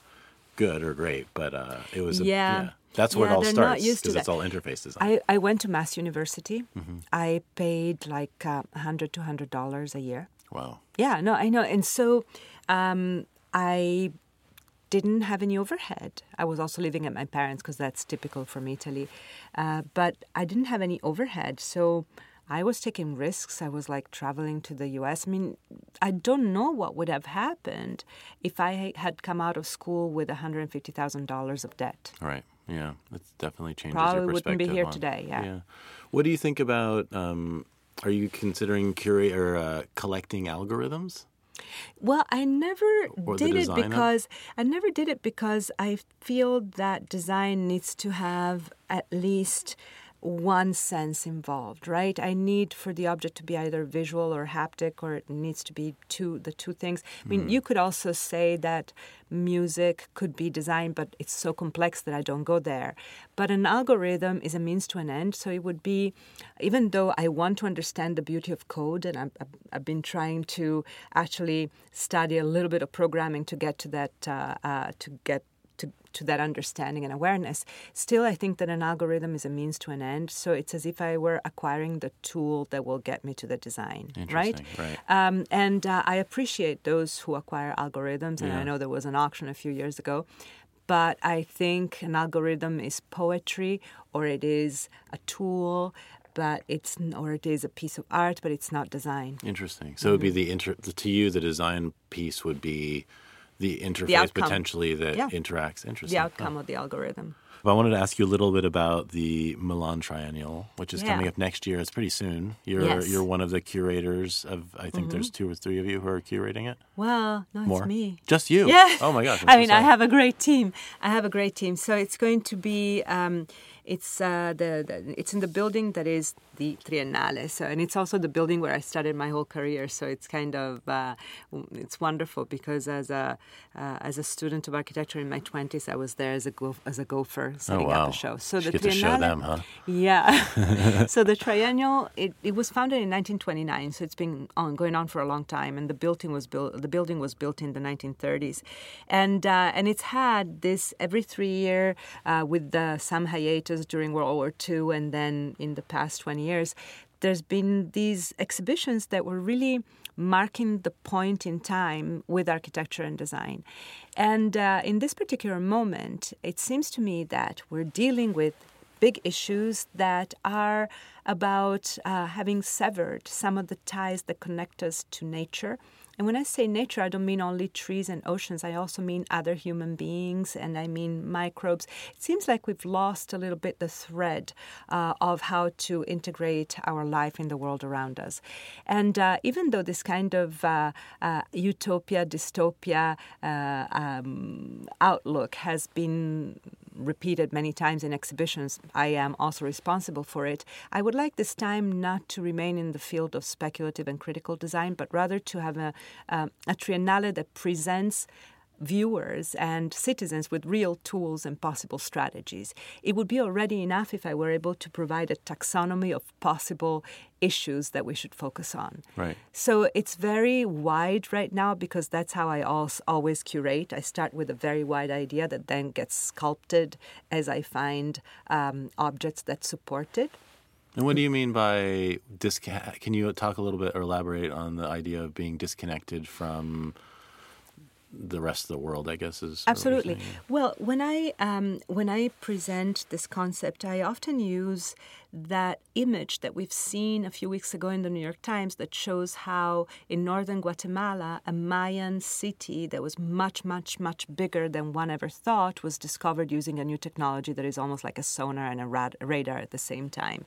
Speaker 3: good or great, but uh, it was a,
Speaker 7: Yeah.
Speaker 3: That's where
Speaker 7: Yeah,
Speaker 3: it all starts because it's all interface design.
Speaker 7: I, I went to Mass University.
Speaker 3: Mm-hmm.
Speaker 7: I paid like uh, 100 200 dollars a year.
Speaker 3: wow.
Speaker 7: Yeah, no, I know. And so um, I didn't have any overhead. I was also living at my parents' because that's typical from Italy. Uh, but I didn't have any overhead. So I was taking risks. I was like traveling to the US. I mean, I don't know what would have happened if I had come out of school with $150,000 of debt.
Speaker 3: Right. Yeah. That definitely changes
Speaker 7: Probably
Speaker 3: your
Speaker 7: wouldn't be here
Speaker 3: on-
Speaker 7: today, yeah.
Speaker 3: What do you think about? Um, are you considering curate or uh, collecting algorithms?
Speaker 7: Well, I never
Speaker 3: Or
Speaker 7: did it because I never did it because I feel that design needs to have at least one sense involved, right? I need for the object to be either visual or haptic, or it needs to be two the two things. I mean, you could also say that music could be designed, but it's so complex that I don't go there. But an algorithm is a means to an end, so it would be, even though I want to understand the beauty of code, and I've, I've- I've been trying to actually study a little bit of programming to get to that, uh, uh, to get to, that understanding and awareness. Still, I think that an algorithm is a means to an end. So it's as if I were acquiring the tool that will get me to the design, right?
Speaker 3: Right.
Speaker 7: Um, and uh, I appreciate those who acquire algorithms, and
Speaker 3: Yeah.
Speaker 7: I know there was an auction a few years ago. But I think an algorithm is poetry, or it is a tool, but it's or it is a piece of art, but it's not design.
Speaker 3: Interesting. So it would be
Speaker 7: Mm-hmm.
Speaker 3: the inter. the- To you, the design piece would be the interface
Speaker 7: outcome.
Speaker 3: potentially that
Speaker 7: Yeah.
Speaker 3: interacts. Interesting.
Speaker 7: The outcome of the algorithm.
Speaker 3: But I wanted to ask you a little bit about the Milan Triennial, which is
Speaker 7: Yeah.
Speaker 3: coming up next year. It's pretty soon. You're
Speaker 7: Yes. Mm-hmm.
Speaker 3: you're one of the curators of. I think there's two or three of you who are curating it.
Speaker 7: Well, no,
Speaker 3: More?
Speaker 7: it's me.
Speaker 3: Just you?
Speaker 7: Yeah.
Speaker 3: Oh my gosh. I'm
Speaker 7: I
Speaker 3: so
Speaker 7: mean, I have a great team. I have a great team. So it's going to be. Um, it's uh, the, the it's in the building that is the Triennale. So and it's also the building where I started my whole career. So it's kind of uh, it's wonderful because as a uh, as a student of architecture in my twenties, I was there as a go- as a gopher setting
Speaker 3: Oh, wow.
Speaker 7: up a show. So
Speaker 3: You
Speaker 7: the
Speaker 3: to show
Speaker 7: Triennale,
Speaker 3: them, huh?
Speaker 7: yeah. so the triennial it, it was founded in 1929, so it's been on, going on for a long time, and the building was built. The building was built in the 1930s, and uh, and it's had this every three year uh, with the, some hiatus during World War II, and then in the past 20 years, there's been these exhibitions that were really marking the point in time with architecture and design. And uh, in this particular moment, it seems to me that we're dealing with big issues that are about uh, having severed some of the ties that connect us to nature. And when I say nature, I don't mean only trees and oceans. I also mean other human beings and I mean microbes. It seems like we've lost a little bit the thread uh, of how to integrate our life in the world around us. And uh, even though this kind of uh, uh, utopia, dystopia uh, um, outlook has been repeated many times in exhibitions. I am also responsible for it. I would like this time not to remain in the field of speculative and critical design, but rather to have a, um, a triennale that presents viewers and citizens with real tools and possible strategies. It would be already enough if I were able to provide a taxonomy of possible issues that we should focus on.
Speaker 3: Right.
Speaker 7: So it's very wide right now because that's how I always curate. I start with a very wide idea that then gets sculpted as I find um, objects that support it.
Speaker 3: And what do you mean by disconnect? Can you talk a little bit or elaborate on the idea of being disconnected from the rest of the world, I guess is
Speaker 7: absolutely. Well, when I um, when I present this concept, I often use that image that we've seen a few weeks ago in the New York Times that shows how in northern Guatemala, a Mayan city that was much, much, much bigger than one ever thought was discovered using a new technology that is almost like a sonar and a radar at the same time.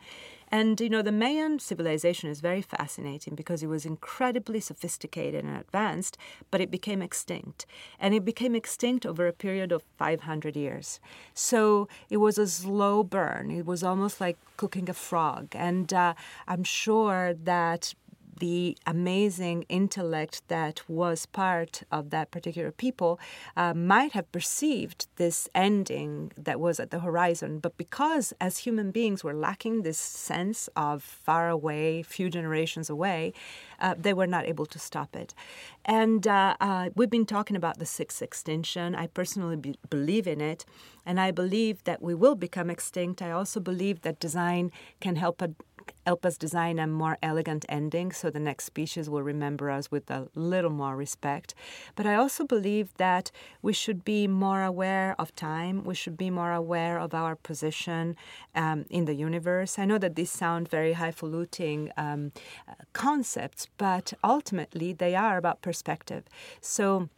Speaker 7: And, you know, the Mayan civilization is very fascinating because it was incredibly sophisticated and advanced, but it became extinct. And it became extinct over a period of 500 years. So it was a slow burn. It was almost like cooking a frog. And uh, I'm sure that the amazing intellect that was part of that particular people uh, might have perceived this ending that was at the horizon. But because, as human beings, we're lacking this sense of far away, few generations away, uh, they were not able to stop it. And uh, uh we've been talking about the sixth extinction. I personally be- believe in it, and I believe that we will become extinct. I also believe that design can help help us design a more elegant ending so the next species will remember us with a little more respect. But I also believe that we should be more aware of time, we should be more aware of our position um, in the universe. I know that these sound very highfalutin um, concepts, but ultimately they are about perspective. So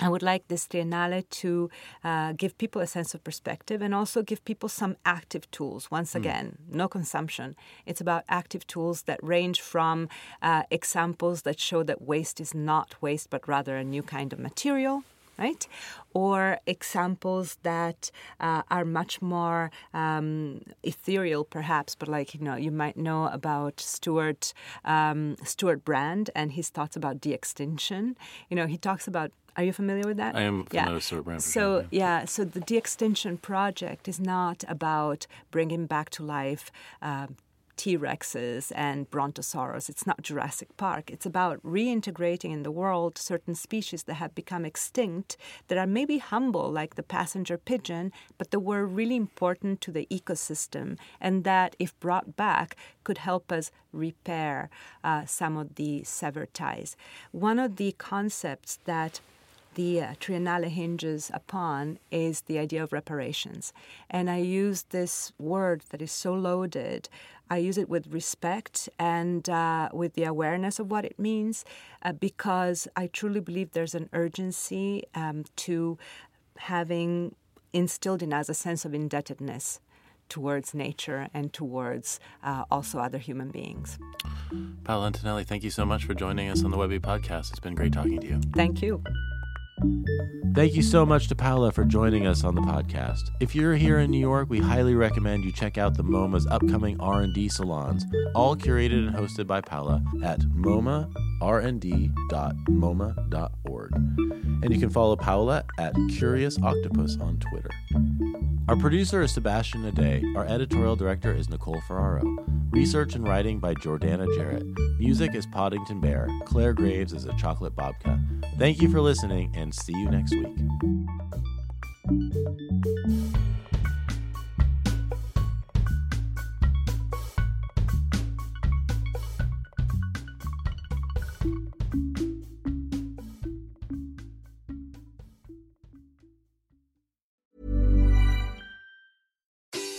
Speaker 7: I would like this Triennale to uh, give people a sense of perspective and also give people some active tools. Once hmm. again, mm. no consumption. It's about active tools that range from uh, examples that show that waste is not waste, but rather a new kind of material. Right, or examples that uh, are much more um, ethereal, perhaps. But like you know, you might know about Stewart, um, Stewart Brand and his thoughts about de-extinction. You know, he talks about are you familiar with that?
Speaker 3: I am familiar yeah. with Stewart Brand.
Speaker 7: So
Speaker 3: sure,
Speaker 7: yeah. yeah. so the de-extinction project is not about bringing back to life. Uh, T Rexes and Brontosaurus. It's not Jurassic Park. It's about reintegrating in the world certain species that have become extinct, that are maybe humble, like the passenger pigeon, but that were really important to the ecosystem, and that, if brought back, could help us repair uh, some of the severed ties. One of the concepts that the uh, Triennale hinges upon is the idea of reparations. And I use this word that is so loaded. I use it with respect and uh, with the awareness of what it means uh, because I truly believe there's an urgency um, to having instilled in us a sense of indebtedness towards nature and towards uh, also other human beings.
Speaker 3: Paola Antonelli, thank you so much for joining us on the Webby podcast. It's been great talking to you.
Speaker 7: Thank you.
Speaker 8: Thank you so much to Paola for joining us on the podcast. If you're here in New York, we highly recommend you check out the MoMA's upcoming R&D salons, all curated and hosted by Paola at momarnd.moma.org. And you can follow Paola at Curious Octopus on Twitter. Our producer is Sebastian Ade. Our editorial director is Nicole Ferraro. Research and writing by Jordana Jarrett. Music is Poddington Bear. Claire Graves is a chocolate babka. Thank you for listening and see you next week.